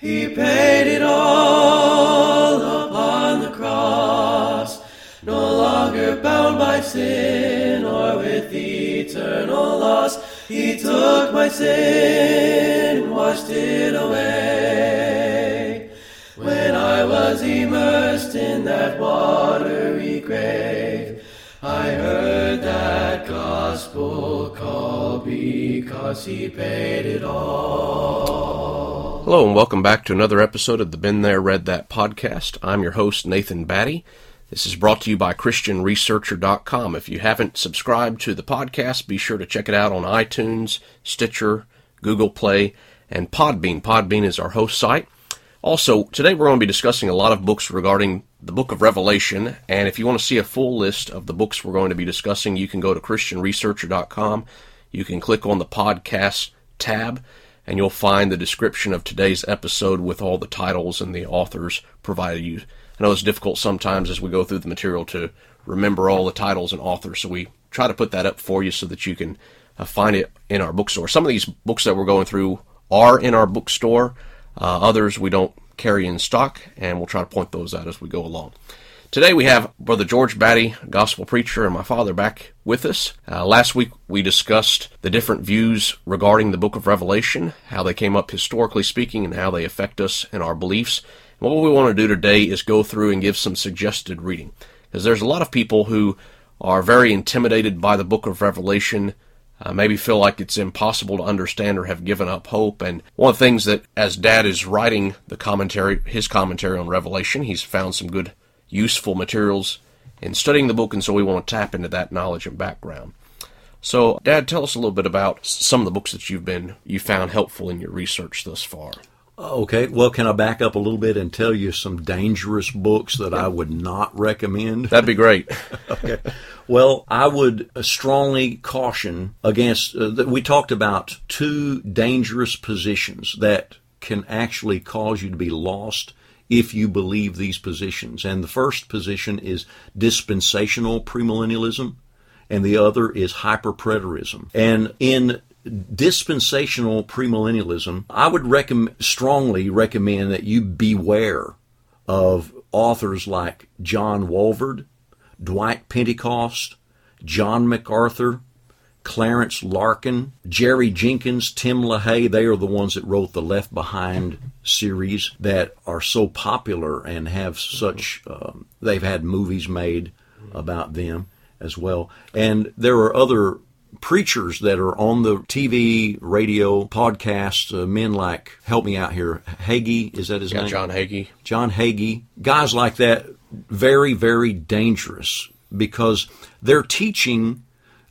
He paid it all upon the cross, no longer bound by sin or with eternal loss. He took my sin, washed it away. When I was immersed in that watery grave, I heard that gospel call because he paid it all. Hello, and welcome back to another episode of the Been There, Read That podcast. I'm your host, Nathan Batty. This is brought to you by ChristianResearcher.com. If you haven't subscribed to the podcast, be sure to check it out on iTunes, Stitcher, Google Play, and Podbean. Podbean is our host site. Also, today we're going to be discussing a lot of books regarding the book of Revelation, and if you want to see a full list of the books we're going to be discussing, you can go to ChristianResearcher.com. You can click on the podcast tab, and you'll find the description of today's episode with all the titles and the authors provided you. I know it's difficult sometimes as we go through the material to remember all the titles and authors, so we try to put that up for you so that you can uh, find it in our bookstore. Some of these books that we're going through are in our bookstore, uh, others we don't carry in stock, and we'll try to point those out as we go along. Today we have Brother George Batty, gospel preacher, and my father back with us. Uh, last week we discussed the different views regarding the book of Revelation, how they came up historically speaking, and how they affect us and our beliefs. And what we want to do today is go through and give some suggested reading. Because there's a lot of people who are very intimidated by the book of Revelation, uh, maybe feel like it's impossible to understand or have given up hope. And one of the things that, as Dad is writing the commentary, his commentary on Revelation, he's found some good useful materials in studying the book, and so we want to tap into that knowledge and background. So, Dad, tell us a little bit about some of the books that you've been you found helpful in your research thus far. Okay, well, can I back up a little bit and tell you some dangerous books that I would not recommend? That'd be great. okay. Well, I would strongly caution against uh, that. We talked about two dangerous positions that can actually cause you to be lost if you believe these positions. And the first position is dispensational premillennialism, and the other is hyperpreterism. And in dispensational premillennialism, I would recommend, strongly recommend that you beware of authors like John Walvoord, Dwight Pentecost, John MacArthur, Clarence Larkin, Jerry Jenkins, Tim LaHaye. They are the ones that wrote the Left Behind series that are so popular and have such, um, they've had movies made about them as well. And there are other preachers that are on the TV, radio, podcasts, uh, men like, help me out here, Hagee, is that his yeah, name? John Hagee. John Hagee. Guys like that, very, very dangerous because they're teaching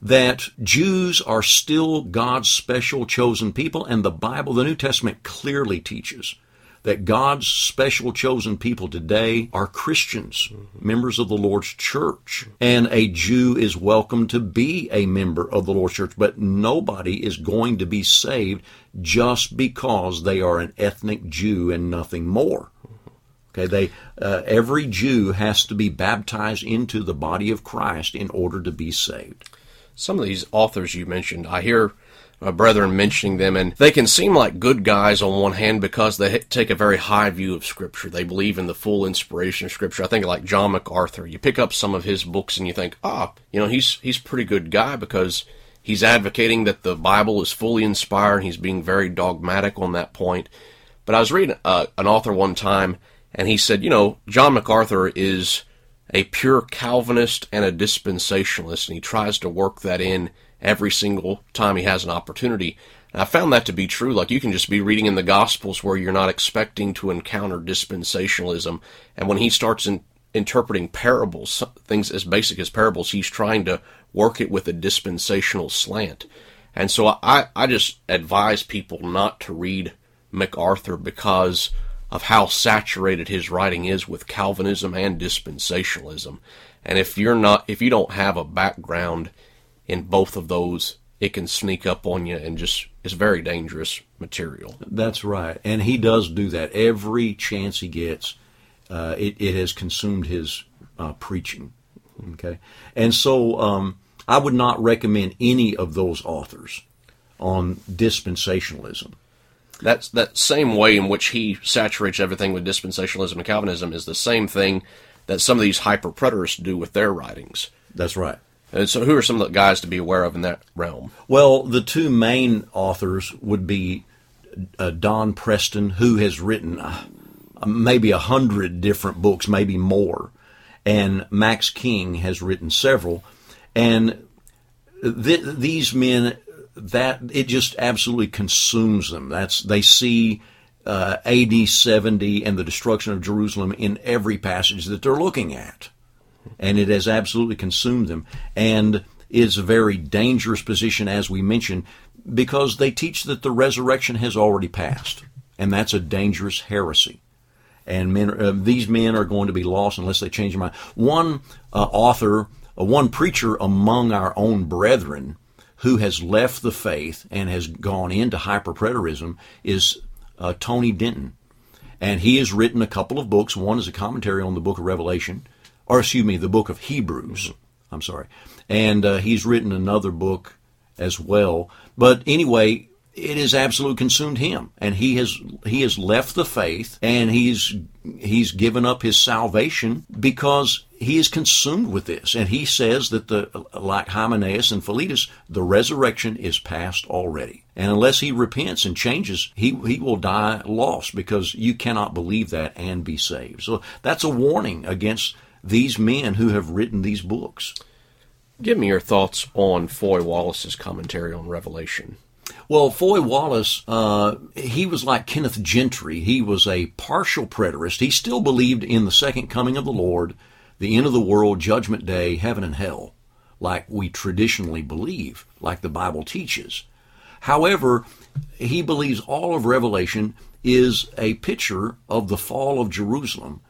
that Jews are still God's special chosen people, and the Bible, the New Testament clearly teaches that God's special chosen people today are Christians, mm-hmm. members of the Lord's church. And a Jew is welcome to be a member of the Lord's church, but nobody is going to be saved just because they are an ethnic Jew and nothing more. Okay, they uh, every Jew has to be baptized into the body of Christ in order to be saved. Some of these authors you mentioned, I hear uh, brethren mentioning them, and they can seem like good guys on one hand because they take a very high view of Scripture. They believe in the full inspiration of Scripture. I think like John MacArthur. You pick up some of his books and you think, ah, you know, he's he's pretty good guy because he's advocating that the Bible is fully inspired. He's being very dogmatic on that point. But I was reading uh, an author one time, and he said, you know, John MacArthur is a pure Calvinist and a dispensationalist, and he tries to work that in every single time he has an opportunity. And I found that to be true. Like you can just be reading in the Gospels where you're not expecting to encounter dispensationalism, and when he starts in, interpreting parables, things as basic as parables, he's trying to work it with a dispensational slant. And so I, I just advise people not to read MacArthur because of how saturated his writing is with Calvinism and dispensationalism. And if you're not, if you don't have a background in both of those, it can sneak up on you and just it's very dangerous material. That's right, and he does do that every chance he gets. Uh, it, it has consumed his uh, preaching. Okay, and so um, I would not recommend any of those authors on dispensationalism. That's that same way in which he saturates everything with dispensationalism and Calvinism is the same thing that some of these hyper preterists do with their writings. That's right. And so, who are some of the guys to be aware of in that realm? Well, the two main authors would be uh, Don Preston, who has written uh, maybe a hundred different books, maybe more, and Max King has written several, and th- these men that it just absolutely consumes them. That's they see uh, AD 70 and the destruction of Jerusalem in every passage that they're looking at, and it has absolutely consumed them, and is a very dangerous position, as we mentioned, because they teach that the resurrection has already passed, and that's a dangerous heresy and men, uh, these men are going to be lost unless they change their mind. One uh, author, uh, one preacher among our own brethren who has left the faith and has gone into hyperpreterism is uh, Tony Denton. And he has written a couple of books. One is a commentary on the book of Revelation, or excuse me, the book of Hebrews. I'm sorry. And uh, he's written another book as well. But anyway, it has absolutely consumed him. And he has he has left the faith and he's he's given up his salvation because he is consumed with this. And he says that the like Hymenaeus and Philetus the resurrection is past already. And unless he repents and changes he he will die lost because you cannot believe that and be saved. So that's a warning against these men who have written these books. Give me your thoughts on Foy Wallace's commentary on Revelation well, Foy Wallace, uh, he was like Kenneth Gentry. He was a partial preterist. He still believed in the second coming of the Lord, the end of the world, judgment day, heaven and hell, like we traditionally believe, like the Bible teaches. However, he believes all of Revelation is a picture of the fall of Jerusalem,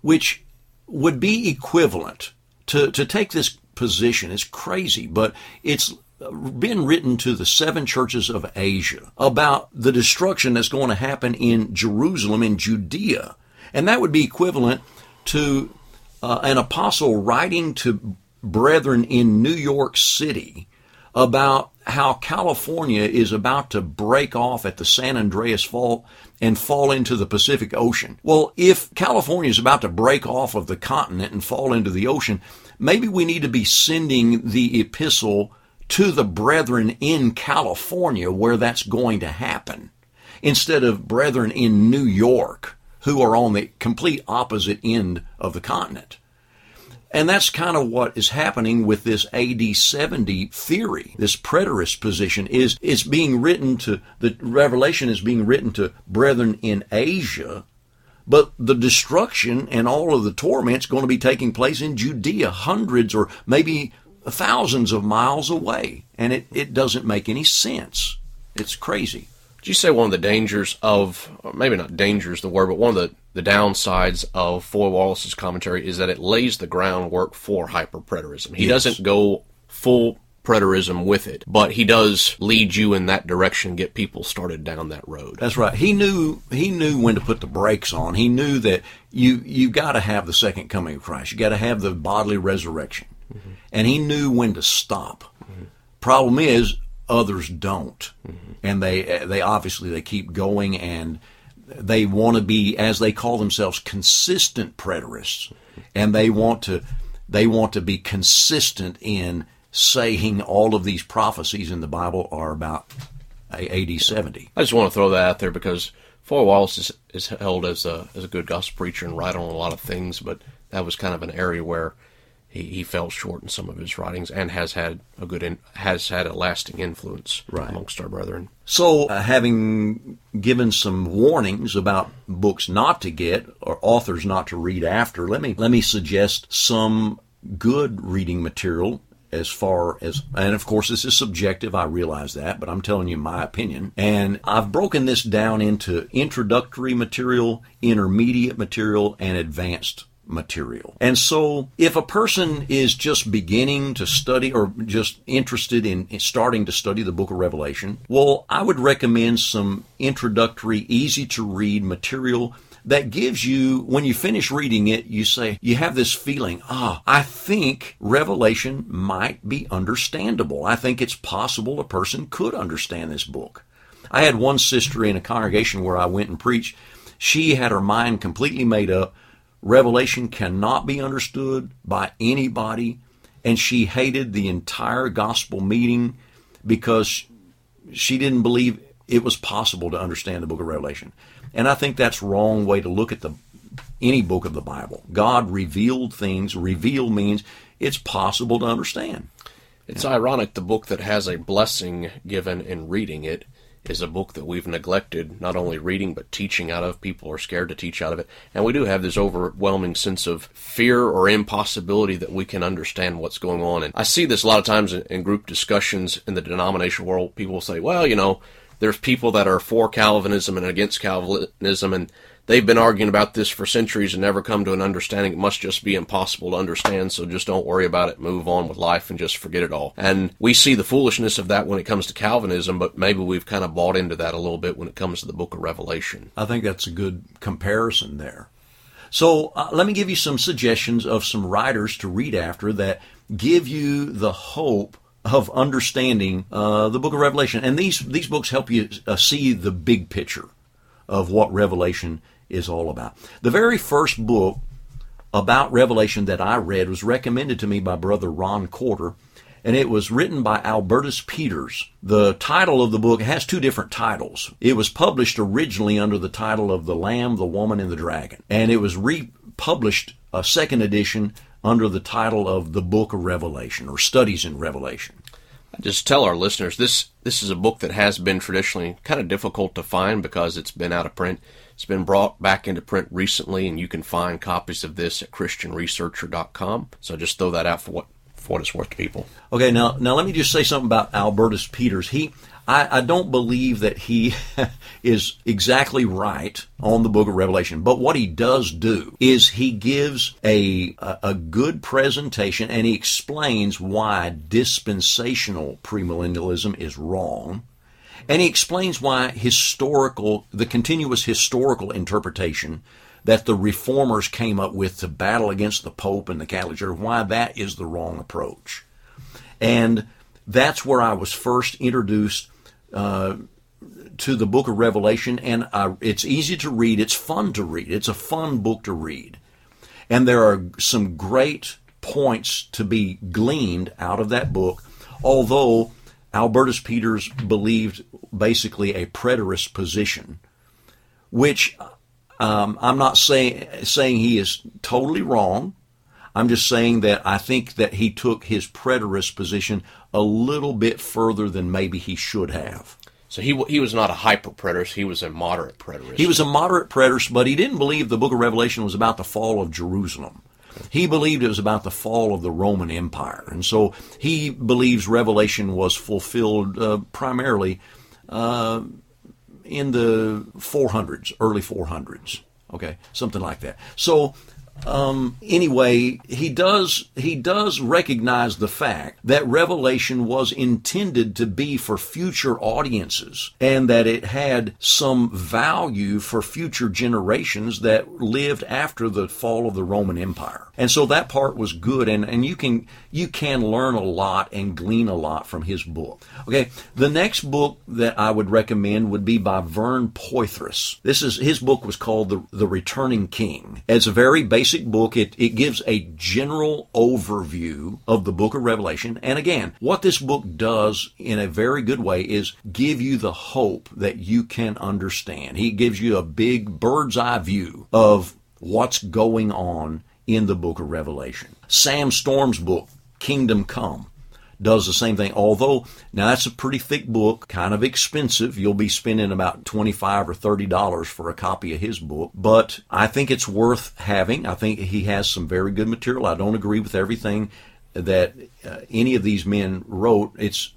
which would be equivalent to, to take this position. It's crazy, but it's been written to the seven churches of Asia about the destruction that's going to happen in Jerusalem, in Judea. And that would be equivalent to uh, an apostle writing to brethren in New York City about how California is about to break off at the San Andreas Fault and fall into the Pacific Ocean. Well, if California is about to break off of the continent and fall into the ocean, maybe we need to be sending the epistle to the brethren in California where that's going to happen instead of brethren in New York who are on the complete opposite end of the continent. And that's kind of what is happening with this AD 70 theory. This preterist position is it's being written to the revelation is being written to brethren in Asia, but the destruction and all of the torment's going to be taking place in Judea, hundreds or maybe thousands of miles away, and it, it doesn't make any sense. It's crazy. Did you say one of the dangers of, maybe not dangers the word, but one of the, the downsides of Foy Wallace's commentary is that it lays the groundwork for hyperpreterism. He yes. doesn't go full preterism with it, but he does lead you in that direction, get people started down that road. That's right. He knew he knew when to put the brakes on. He knew that you you got to have the second coming of Christ. You got to have the bodily resurrection. Mm-hmm. And he knew when to stop. Mm-hmm. Problem is, others don't. Mm-hmm. And they, they obviously, they keep going and they want to be, as they call themselves, consistent preterists. And they want to, they want to be consistent in saying all of these prophecies in the Bible are about AD 70. I just want to throw that out there because Foy Wallace is, is held as a, as a good gospel preacher and right on a lot of things, but that was kind of an area where he, he fell short in some of his writings and has had a good in, has had a lasting influence right. amongst our brethren. So, uh, having given some warnings about books not to get or authors not to read after, let me let me suggest some good reading material as far as, and of course, this is subjective. I realize that, but I'm telling you my opinion. And I've broken this down into introductory material, intermediate material, and advanced material. And so if a person is just beginning to study or just interested in starting to study the book of Revelation, well, I would recommend some introductory, easy to read material that gives you, when you finish reading it, you say, you have this feeling, ah, I think Revelation might be understandable. I think it's possible a person could understand this book. I had one sister in a congregation where I went and preached. She had her mind completely made up. Revelation cannot be understood by anybody, and she hated the entire gospel meeting because she didn't believe it was possible to understand the book of Revelation. And I think that's wrong way to look at the any book of the Bible. God revealed things. Reveal means it's possible to understand. It's ironic the book that has a blessing given in reading it is a book that we've neglected not only reading but teaching out of. People are scared to teach out of it. And we do have this overwhelming sense of fear or impossibility that we can understand what's going on. And I see this a lot of times in, in group discussions in the denomination world. People say, well, you know, there's people that are for Calvinism and against Calvinism, and they've been arguing about this for centuries and never come to an understanding. It must just be impossible to understand, so just don't worry about it, move on with life, and just forget it all. And we see the foolishness of that when it comes to Calvinism, but maybe we've kind of bought into that a little bit when it comes to the book of Revelation. I think that's a good comparison there. So uh, let me give you some suggestions of some writers to read after that give you the hope of understanding uh, the book of Revelation. And these, these books help you uh, see the big picture of what Revelation is all about. The very first book about Revelation that I read was recommended to me by Brother Ron Corder, and it was written by Albertus Peters. The title of the book has two different titles. It was published originally under the title of The Lamb, the Woman, and the Dragon, and it was republished, a second edition, under the title of The Book of Revelation or Studies in Revelation. Just tell our listeners this this is a book that has been traditionally kind of difficult to find because it's been out of print. It's been brought back into print recently, and you can find copies of this at ChristianResearcher.com. So just throw that out for what for what it's worth to people. Okay, now now let me just say something about Albertus Peters. He I, I don't believe that he is exactly right on the book of Revelation, but what he does do is he gives a, a, a good presentation and he explains why dispensational premillennialism is wrong. And he explains why historical, the continuous historical interpretation that the reformers came up with to battle against the Pope and the Catholic Church, why that is the wrong approach. And that's where I was first introduced uh, to the book of Revelation, and uh, it's easy to read. It's fun to read. It's a fun book to read. And there are some great points to be gleaned out of that book, although Albertus Peters believed basically a preterist position, which um, I'm not saying saying he is totally wrong. I'm just saying that I think that he took his preterist position a little bit further than maybe he should have. So he he was not a hyper preterist; he was a moderate preterist. He was a moderate preterist, but he didn't believe the Book of Revelation was about the fall of Jerusalem. He believed it was about the fall of the Roman Empire, and so he believes Revelation was fulfilled uh, primarily uh, in the 400s, early 400s. Okay, something like that. So um, anyway, he does he does recognize the fact that Revelation was intended to be for future audiences, and that it had some value for future generations that lived after the fall of the Roman Empire. And so that part was good, and, and you can you can learn a lot and glean a lot from his book. Okay, the next book that I would recommend would be by Vern Poythress. This is his book was called The, the Returning King. It's a very basic book. It it gives a general overview of the book of Revelation. And again, what this book does in a very good way is give you the hope that you can understand. He gives you a big bird's eye view of what's going on in the book of Revelation. Sam Storm's book, Kingdom Come, does the same thing. Although now that's a pretty thick book, kind of expensive. You'll be spending about twenty-five or thirty dollars for a copy of his book, but I think it's worth having. I think he has some very good material. I don't agree with everything that uh, any of these men wrote. It's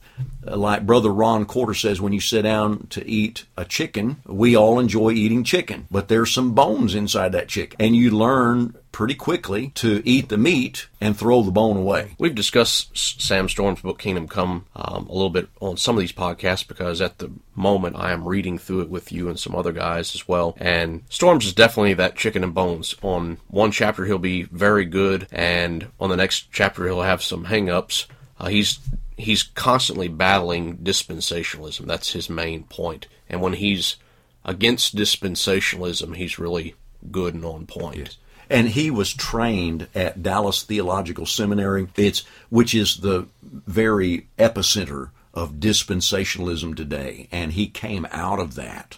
uh, like Brother Ron Quarter says, when you sit down to eat a chicken, we all enjoy eating chicken, but there's some bones inside that chicken. And you learn pretty quickly to eat the meat and throw the bone away. We've discussed Sam Storm's book Kingdom Come um, a little bit on some of these podcasts because at the moment I am reading through it with you and some other guys as well. And Storms is definitely that chicken and bones. On one chapter he'll be very good, and on the next chapter he'll have some hang-ups. Uh, he's he's constantly battling dispensationalism. That's his main point. point And when he's against dispensationalism, he's really good and on point. And he was trained at Dallas Theological Seminary, it's which is the very epicenter of dispensationalism today. And he came out of that.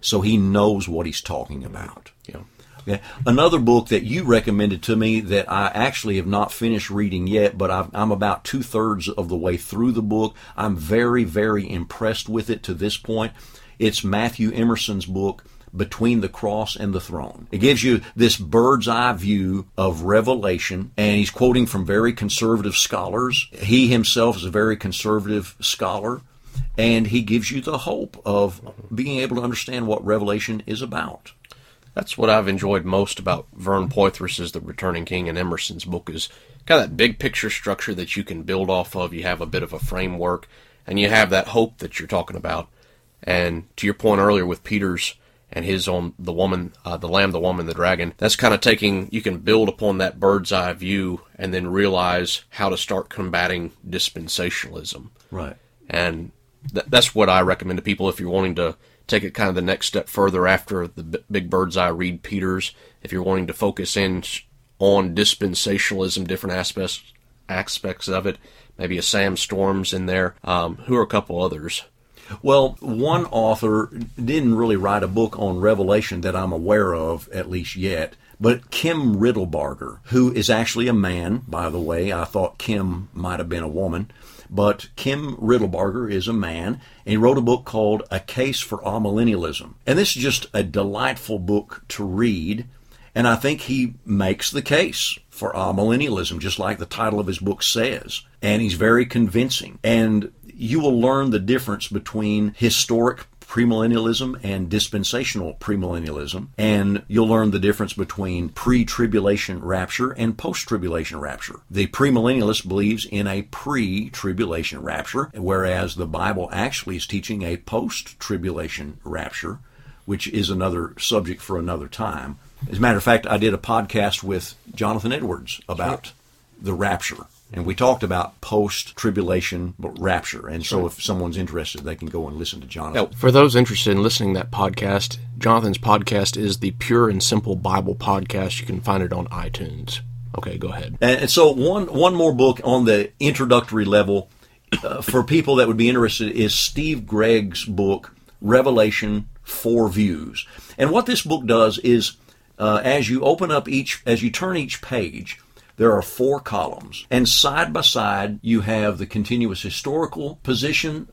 So he knows what he's talking about. Yeah. Okay. Another book that you recommended to me that I actually have not finished reading yet, but i am about two thirds of the way through the book. I'm very, very impressed with it to this point. It's Matthew Emerson's book, Between the Cross and the Throne. It gives you this bird's eye view of Revelation, and he's quoting from very conservative scholars. He himself is a very conservative scholar, and he gives you the hope of being able to understand what Revelation is about. That's what I've enjoyed most about Vern Poythress's The Returning King and Emerson's book is kind of that big picture structure that you can build off of. You have a bit of a framework, and you have that hope that you're talking about. And to your point earlier with Peter's and his on the woman, uh, the lamb, the woman, the dragon, that's kind of taking, you can build upon that bird's eye view and then realize how to start combating dispensationalism. Right. And th- that's what I recommend to people if you're wanting to take it kind of the next step further after the b- big bird's eye read Peters. If you're wanting to focus in on dispensationalism, different aspects aspects of it, maybe a Sam Storms in there. Um, who are a couple others? Well, one author didn't really write a book on Revelation that I'm aware of, at least yet. But Kim Riddlebarger, who is actually a man, by the way, I thought Kim might have been a woman. But Kim Riddlebarger is a man, and he wrote a book called A Case for Amillennialism. And this is just a delightful book to read, and I think he makes the case for amillennialism, just like the title of his book says. And he's very convincing. And you will learn the difference between historic premillennialism and dispensational premillennialism, and you'll learn the difference between pre-tribulation rapture and post-tribulation rapture. The premillennialist believes in a pre-tribulation rapture, whereas the Bible actually is teaching a post-tribulation rapture, which is another subject for another time. As a matter of fact, I did a podcast with Jonathan Edwards about the rapture and we talked about post tribulation rapture. And so if someone's interested, they can go and listen to Jonathan. Now, for those interested in listening to that podcast, Jonathan's podcast is the Pure and Simple Bible Podcast. You can find it on iTunes. Okay, go ahead. And so one one more book on the introductory level uh, for people that would be interested is Steve Gregg's book Revelation Four Views. And what this book does is uh, as you open up each as you turn each page, there are four columns, and side by side you have the continuous historical position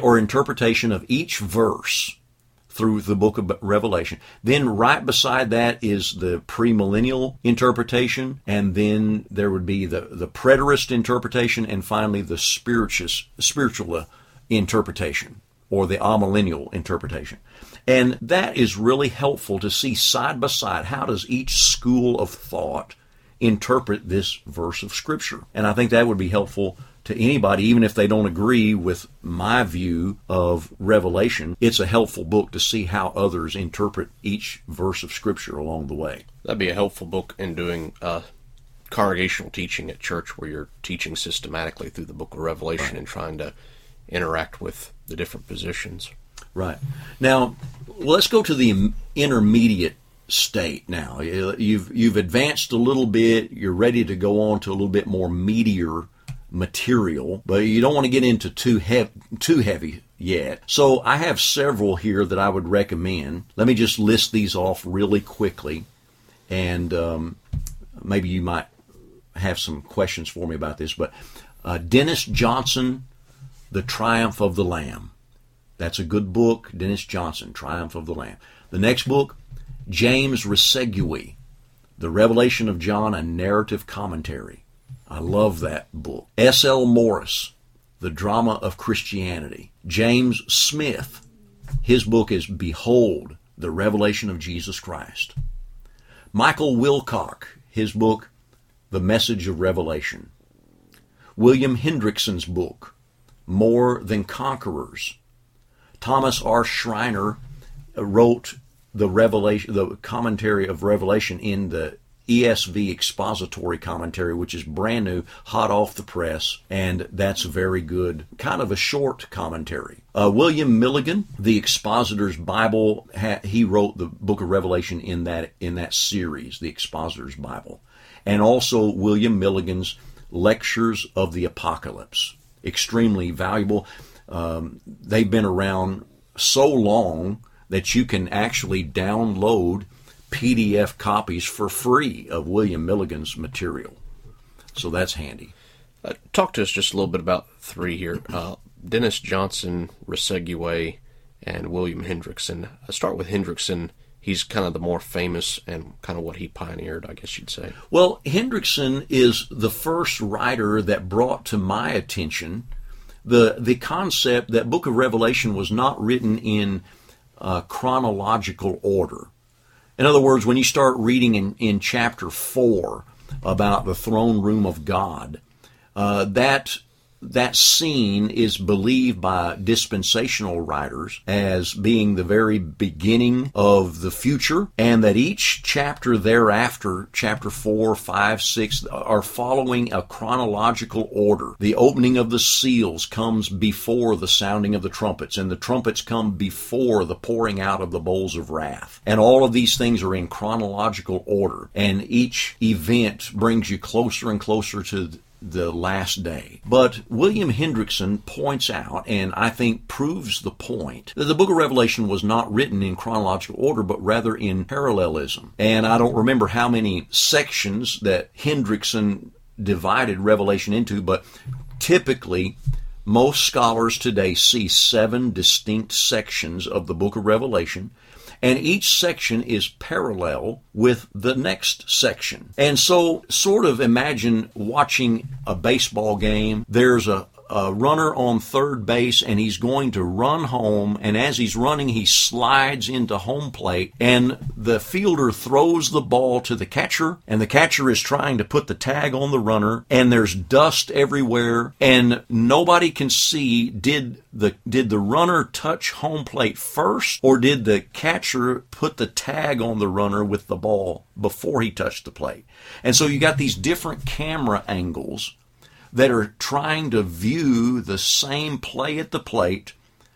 or interpretation of each verse through the book of Revelation. Then right beside that is the premillennial interpretation, and then there would be the, the preterist interpretation, and finally the spiritual, spiritual interpretation or the amillennial interpretation. And that is really helpful to see side by side how does each school of thought interpret this verse of Scripture. And I think that would be helpful to anybody, even if they don't agree with my view of Revelation. It's a helpful book to see how others interpret each verse of Scripture along the way. That'd be a helpful book in doing uh, congregational teaching at church where you're teaching systematically through the book of Revelation right. and trying to interact with the different positions. Right. Now, let's go to the intermediate state now. You've you've advanced a little bit. You're ready to go on to a little bit more meatier material, but you don't want to get into too heavy too heavy yet. So I have several here that I would recommend. Let me just list these off really quickly, and um, maybe you might have some questions for me about this. But uh, Dennis Johnson, The Triumph of the Lamb. That's a good book. Dennis Johnson, Triumph of the Lamb. The next book, James Resseguie, The Revelation of John, a narrative commentary. I love that book. S.L. Morris, The Drama of Christianity. James Smith, his book is Behold, the Revelation of Jesus Christ. Michael Wilcock, his book, The Message of Revelation. William Hendriksen's book, More Than Conquerors. Thomas R. Schreiner uh, wrote the revelation, the commentary of Revelation in the ESV expository commentary, which is brand new, hot off the press, and that's very good. Kind of a short commentary. Uh, William Milligan, the Expositor's Bible, ha- he wrote the Book of Revelation in that in that series, the Expositor's Bible, and also William Milligan's Lectures of the Apocalypse, extremely valuable. Um, they've been around so long that you can actually download PDF copies for free of William Milligan's material. So that's handy. Uh, talk to us just a little bit about three here. Uh, Dennis Johnson, Resseguie, and William Hendriksen. I start with Hendriksen. He's kind of the more famous and kind of what he pioneered, I guess you'd say. Well, Hendriksen is the first writer that brought to my attention the the concept that Book of Revelation was not written in uh, chronological order. In other words, when you start reading in, in chapter 4 about the throne room of God, uh, that that scene is believed by dispensational writers as being the very beginning of the future, and that each chapter thereafter, chapter 4, 5, 6, are following a chronological order. The opening of the seals comes before the sounding of the trumpets, and the trumpets come before the pouring out of the bowls of wrath. And all of these things are in chronological order, and each event brings you closer and closer to the last day. But William Hendriksen points out, and I think proves the point, that the book of Revelation was not written in chronological order, but rather in parallelism. And I don't remember how many sections that Hendriksen divided Revelation into, but typically, most scholars today see seven distinct sections of the book of Revelation and each section is parallel with the next section. And so, sort of imagine watching a baseball game. There's a, a runner on third base and he's going to run home and as he's running he slides into home plate and the fielder throws the ball to the catcher and the catcher is trying to put the tag on the runner and there's dust everywhere and nobody can see did the did the runner touch home plate first or did the catcher put the tag on the runner with the ball before he touched the plate? And so you got these different camera angles that are trying to view the same play at the plate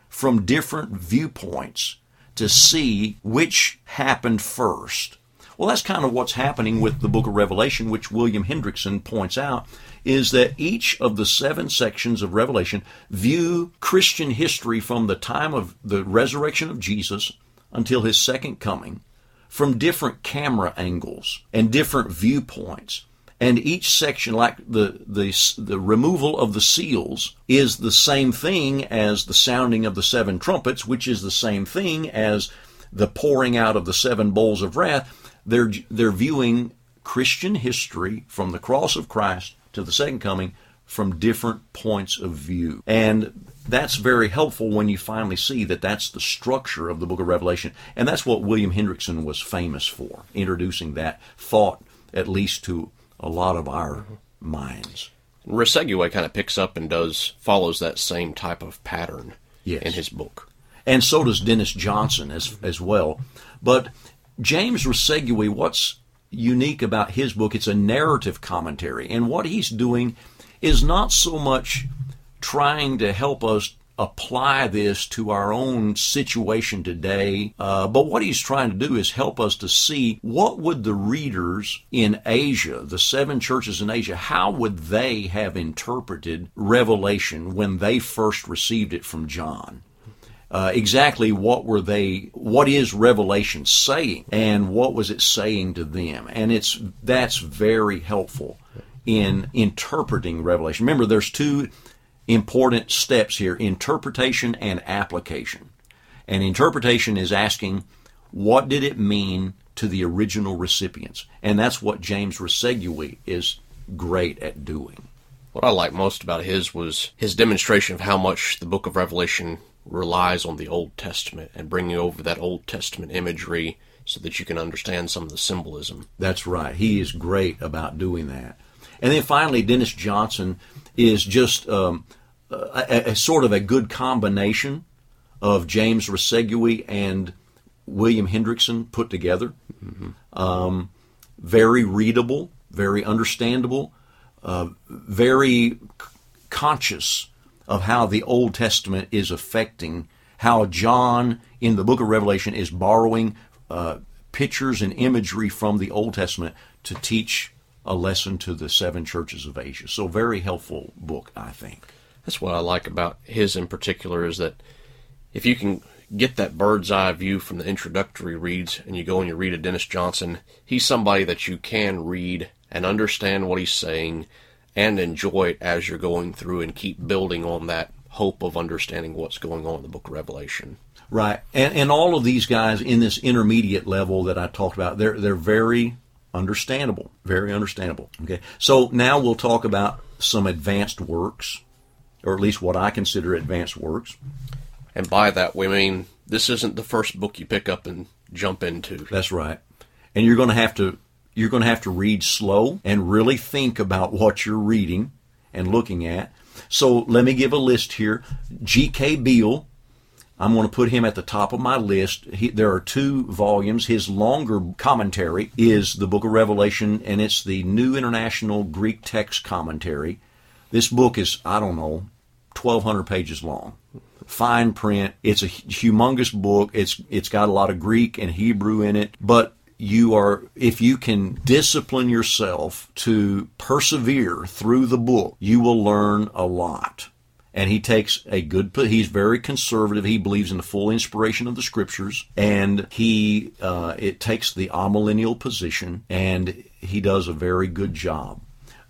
from different viewpoints to see which happened first. Well, that's kind of what's happening with the book of Revelation, which William Hendriksen points out, is that each of the seven sections of Revelation view Christian history from the time of the resurrection of Jesus until his second coming from different camera angles and different viewpoints and each section, like the, the, the removal of the seals, is the same thing as the sounding of the seven trumpets, which is the same thing as the pouring out of the seven bowls of wrath. They're, they're viewing Christian history from the cross of Christ to the second coming from different points of view. And that's very helpful when you finally see that that's the structure of the book of Revelation. And that's what William Hendriksen was famous for, introducing that thought, at least to a lot of our minds. Resseguie kind of picks up and does follows that same type of pattern Yes. in his book. and so does Dennis Johnson as as well. But James Resseguie, what's unique about his book? It's a narrative commentary, and what he's doing is not so much trying to help us apply this to our own situation today, uh, but what he's trying to do is help us to see what would the readers in Asia, the seven churches in Asia, how would they have interpreted Revelation when they first received it from John? uh, exactly what were they what is revelation saying? And what was it saying to them? And it's that's very helpful in interpreting revelation. Remember there's two important steps here interpretation and application and interpretation is asking what did it mean to the original recipients and that's what james Resseguie is great at doing What I like most about his was his demonstration of how much the book of Revelation relies on the Old Testament and bringing over that Old Testament imagery so that you can understand some of the symbolism. That's right. He is great about doing that. And then finally, Dennis Johnson is just um, a, a, sort of a good combination of James Resseguie and William Hendriksen put together. Um, very readable, very understandable, uh, very c- conscious of how the Old Testament is affecting how John in the book of Revelation is borrowing uh, pictures and imagery from the Old Testament to teach a lesson to the seven churches of Asia. So, very helpful book, I think. That's what I like about his in particular is that if you can get that bird's eye view from the introductory reads and you go and you read a Dennis Johnson, he's somebody that you can read and understand what he's saying and enjoy it as you're going through and keep building on that hope of understanding what's going on in the book of Revelation. Right. And, and all of these guys in this intermediate level that I talked about, they're, they're very understandable. Very understandable. Okay. So now we'll talk about some advanced works, or at least what I consider advanced works. And by that, we mean this isn't the first book you pick up and jump into. That's right. And you're going to have to you're going to have to read slow and really think about what you're reading and looking at. So let me give a list here. G.K. Beale, I'm going to put him at the top of my list. He, there are two volumes. His longer commentary is the book of Revelation, and it's the New International Greek Text Commentary. This book is, I don't know, 1,200 pages long. Fine print. It's a humongous book. It's it's got a lot of Greek and Hebrew in it, but you are if you can discipline yourself to persevere through the book you will learn a lot and he takes a good he's very conservative he believes in the full inspiration of the scriptures and he uh, it takes the amillennial position and he does a very good job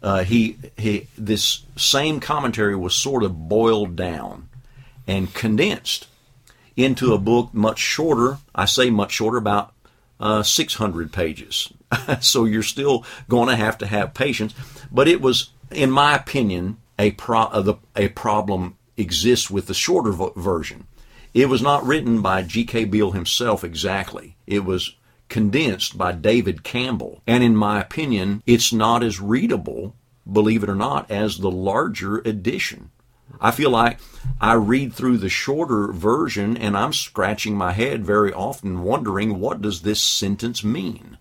uh, he he this same commentary was sort of boiled down and condensed into a book much shorter i say much shorter about uh, 600 pages. so you're still going to have to have patience. But it was, in my opinion, a, pro- uh, the, a problem exists with the shorter vo- version. It was not written by G.K. Beale himself exactly. It was condensed by David Campbell. And in my opinion, it's not as readable, believe it or not, as the larger edition. I feel like I read through the shorter version and I'm scratching my head very often wondering what does this sentence mean?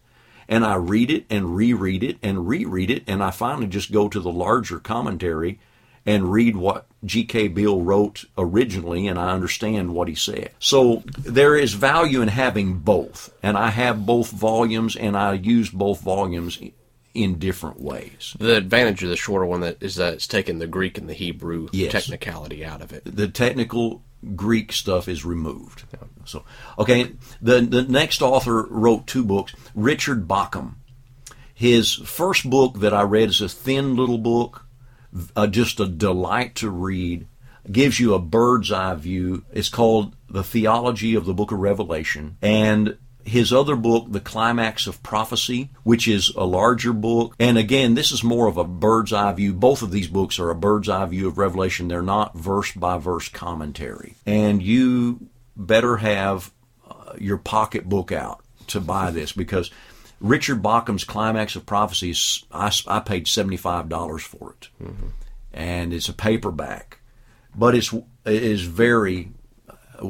And I read it and reread it and reread it and I finally just go to the larger commentary and read what G.K. Beale wrote originally and I understand what he said. So there is value in having both. And I have both volumes and I use both volumes in different ways. The advantage of the shorter one that is that it's taken the Greek and the Hebrew Yes. technicality out of it. the technical Greek stuff is removed. So, okay, the the next author wrote two books. Richard Bauckham. His first book that I read is a thin little book, uh, just a delight to read. Gives you a bird's eye view. It's called The Theology of the Book of Revelation, and his other book, The Climax of Prophecy, which is a larger book. And again, this is more of a bird's eye view. Both of these books are a bird's eye view of Revelation. They're not verse by verse commentary. And you better have uh, your pocketbook out to buy this because Richard Bauckham's Climax of Prophecy, is- I, I paid $75 for it. And it's a paperback. But it's, it is very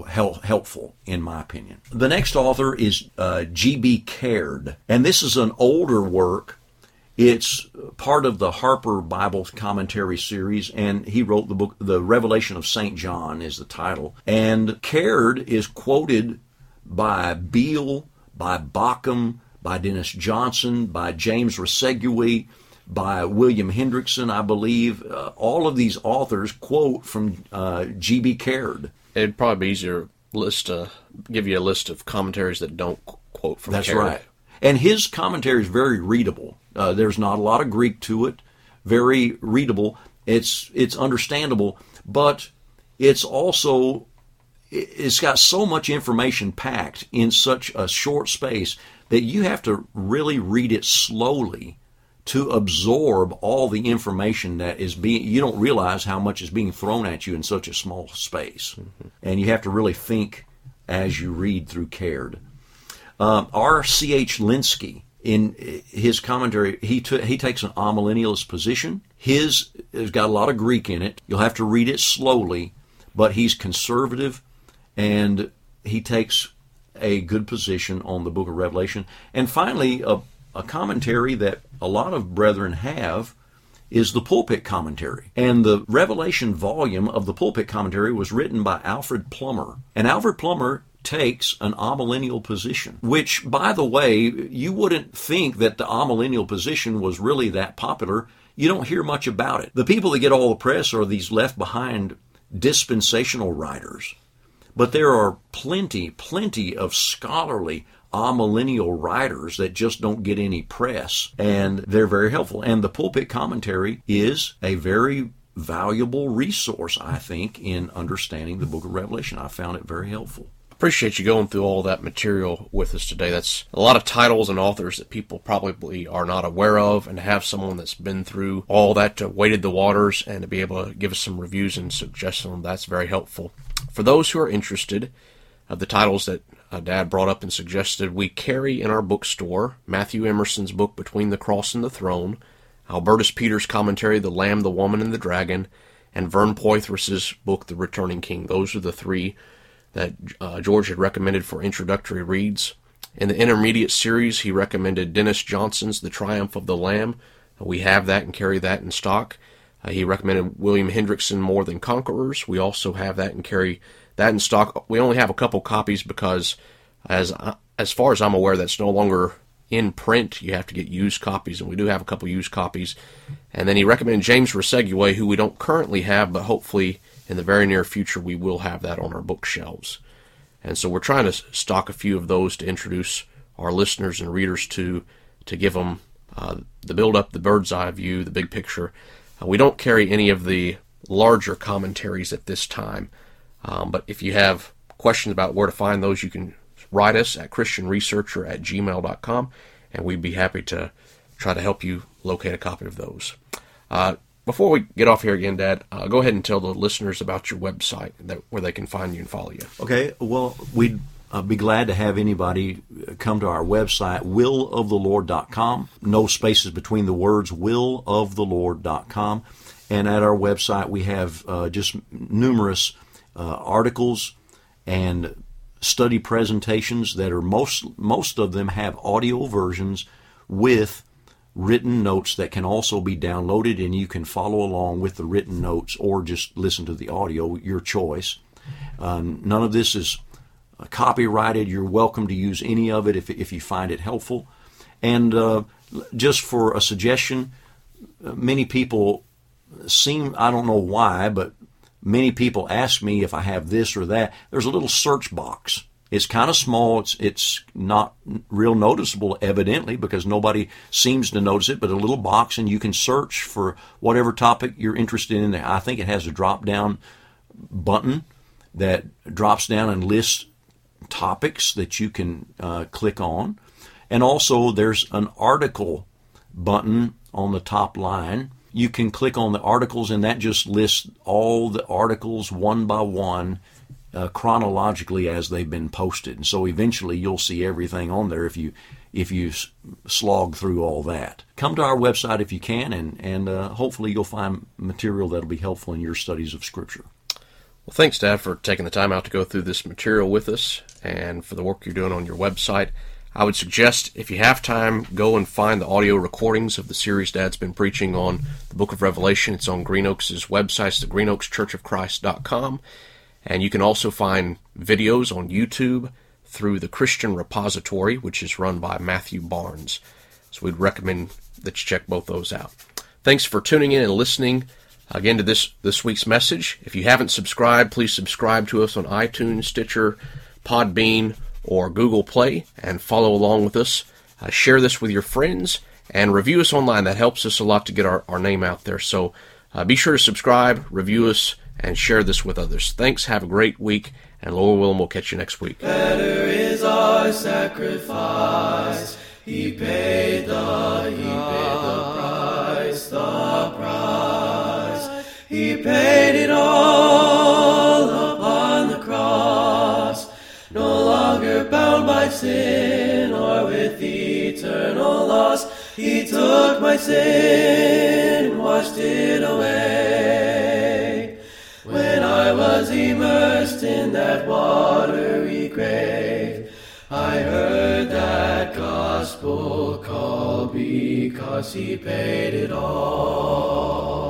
hel- helpful, in my opinion. The next author is uh, G.B. Caird, and this is an older work. It's part of the Harper Bible Commentary series, and he wrote the book, The Revelation of St. John is the title. And Caird is quoted by Beale, by Bauckham, by Dennis Johnson, by James Resseguie, by William Hendriksen, I believe. Uh, all of these authors quote from uh, G.B. Caird. It'd probably be easier list uh, give you a list of commentaries that don't qu- quote from That's Caird. right. And his commentary is very readable. Uh, there's not a lot of Greek to it. Very readable. It's it's understandable, but it's also it's got so much information packed in such a short space that you have to really read it slowly to absorb all the information that is being you don't realize how much is being thrown at you in such a small space and you have to really think as you read through Caird um, R.C.H. Lenski, in his commentary, he took he takes an amillennialist position. His has got a lot of Greek in it. You'll have to read it slowly, but he's conservative, and he takes a good position on the Book of Revelation. And finally, a, a commentary that a lot of brethren have is the pulpit commentary. And the Revelation volume of the pulpit commentary was written by Alfred Plummer. And Alfred Plummer takes an amillennial position, which, by the way, you wouldn't think that the amillennial position was really that popular. You don't hear much about it. The people that get all the press are these left behind dispensational writers. But there are plenty, plenty of scholarly amillennial writers that just don't get any press, and they're very helpful. And the pulpit commentary is a very valuable resource, I think, in understanding the book of Revelation. I found it very helpful appreciate you going through all that material with us today. That's a lot of titles and authors that people probably are not aware of, and to have someone that's been through all that, to waded the waters, and to be able to give us some reviews and suggestions, that's very helpful. For those who are interested of the titles that uh, Dad brought up and suggested, we carry in our bookstore Matthew Emerson's book Between the Cross and the Throne, Albertus Pieters' commentary The Lamb, the Woman, and the Dragon, and Vern Poythress's book The Returning King. Those are the three that uh, George had recommended for introductory reads. In the intermediate series, he recommended Dennis Johnson's The Triumph of the Lamb. We have that and carry that in stock. Uh, he recommended William Hendriksen More Than Conquerors. We also have that and carry that in stock. We only have a couple copies because, as as far as I'm aware, that's no longer in print. You have to get used copies, and we do have a couple used copies. And then he recommended James Resseguie, who we don't currently have, but hopefully in the very near future, we will have that on our bookshelves. And so we're trying to stock a few of those to introduce our listeners and readers to, to give them uh, the build up, the bird's eye view, the big picture. Uh, we don't carry any of the larger commentaries at this time, um, but if you have questions about where to find those, you can write us at christianresearcher at gmail.com, and we'd be happy to try to help you locate a copy of those. Uh, before we get off here again, Dad, uh, go ahead and tell the listeners about your website that, where they can find you and follow you. Okay. Well, we'd uh, be glad to have anybody come to our website, willoftheLord.com. No spaces between the words, willoftheLord.com. And at our website, we have uh, just numerous uh, articles and study presentations that are most most of them have audio versions with written notes that can also be downloaded and you can follow along with the written notes or just listen to the audio, your choice. Um, none of this is uh, copyrighted. You're welcome to use any of it if, if you find it helpful. And uh, just for a suggestion, uh, many people seem, I don't know why, but many people ask me if I have this or that. There's a little search box it's kind of small. It's it's not real noticeable, evidently, because nobody seems to notice it. But a little box, and you can search for whatever topic you're interested in. I think it has a drop down button that drops down and lists topics that you can uh, click on, and also there's an article button on the top line. You can click on the articles, and that just lists all the articles one by one uh, chronologically as they've been posted. And so eventually you'll see everything on there if you if you slog through all that. Come to our website if you can, and and uh, hopefully you'll find material that'll be helpful in your studies of Scripture. Well, thanks, Dad, for taking the time out to go through this material with us, and for the work you're doing on your website. I would suggest, if you have time, go and find the audio recordings of the series Dad's been preaching on the Book of Revelation. It's on Green Oaks' website, it's the greenoakschurchofchrist.com. And you can also find videos on YouTube through the Christian Repository, which is run by Matthew Barnes. So we'd recommend that you check both those out. Thanks for tuning in and listening again to this, this week's message. If you haven't subscribed, please subscribe to us on iTunes, Stitcher, Podbean, or Google Play and follow along with us. Uh, share this with your friends and review us online. That helps us a lot to get our, our name out there. So uh, be sure to subscribe, review us, and share this with others. Thanks. Have a great week. And Lord willing, we'll catch you next week. Better is our sacrifice. He paid the, he paid the price, the price. He paid it all upon the cross. No longer bound by sin or with eternal loss. He took my sin, washed it away. When I was immersed in that watery grave, I heard that gospel call. because he paid it all.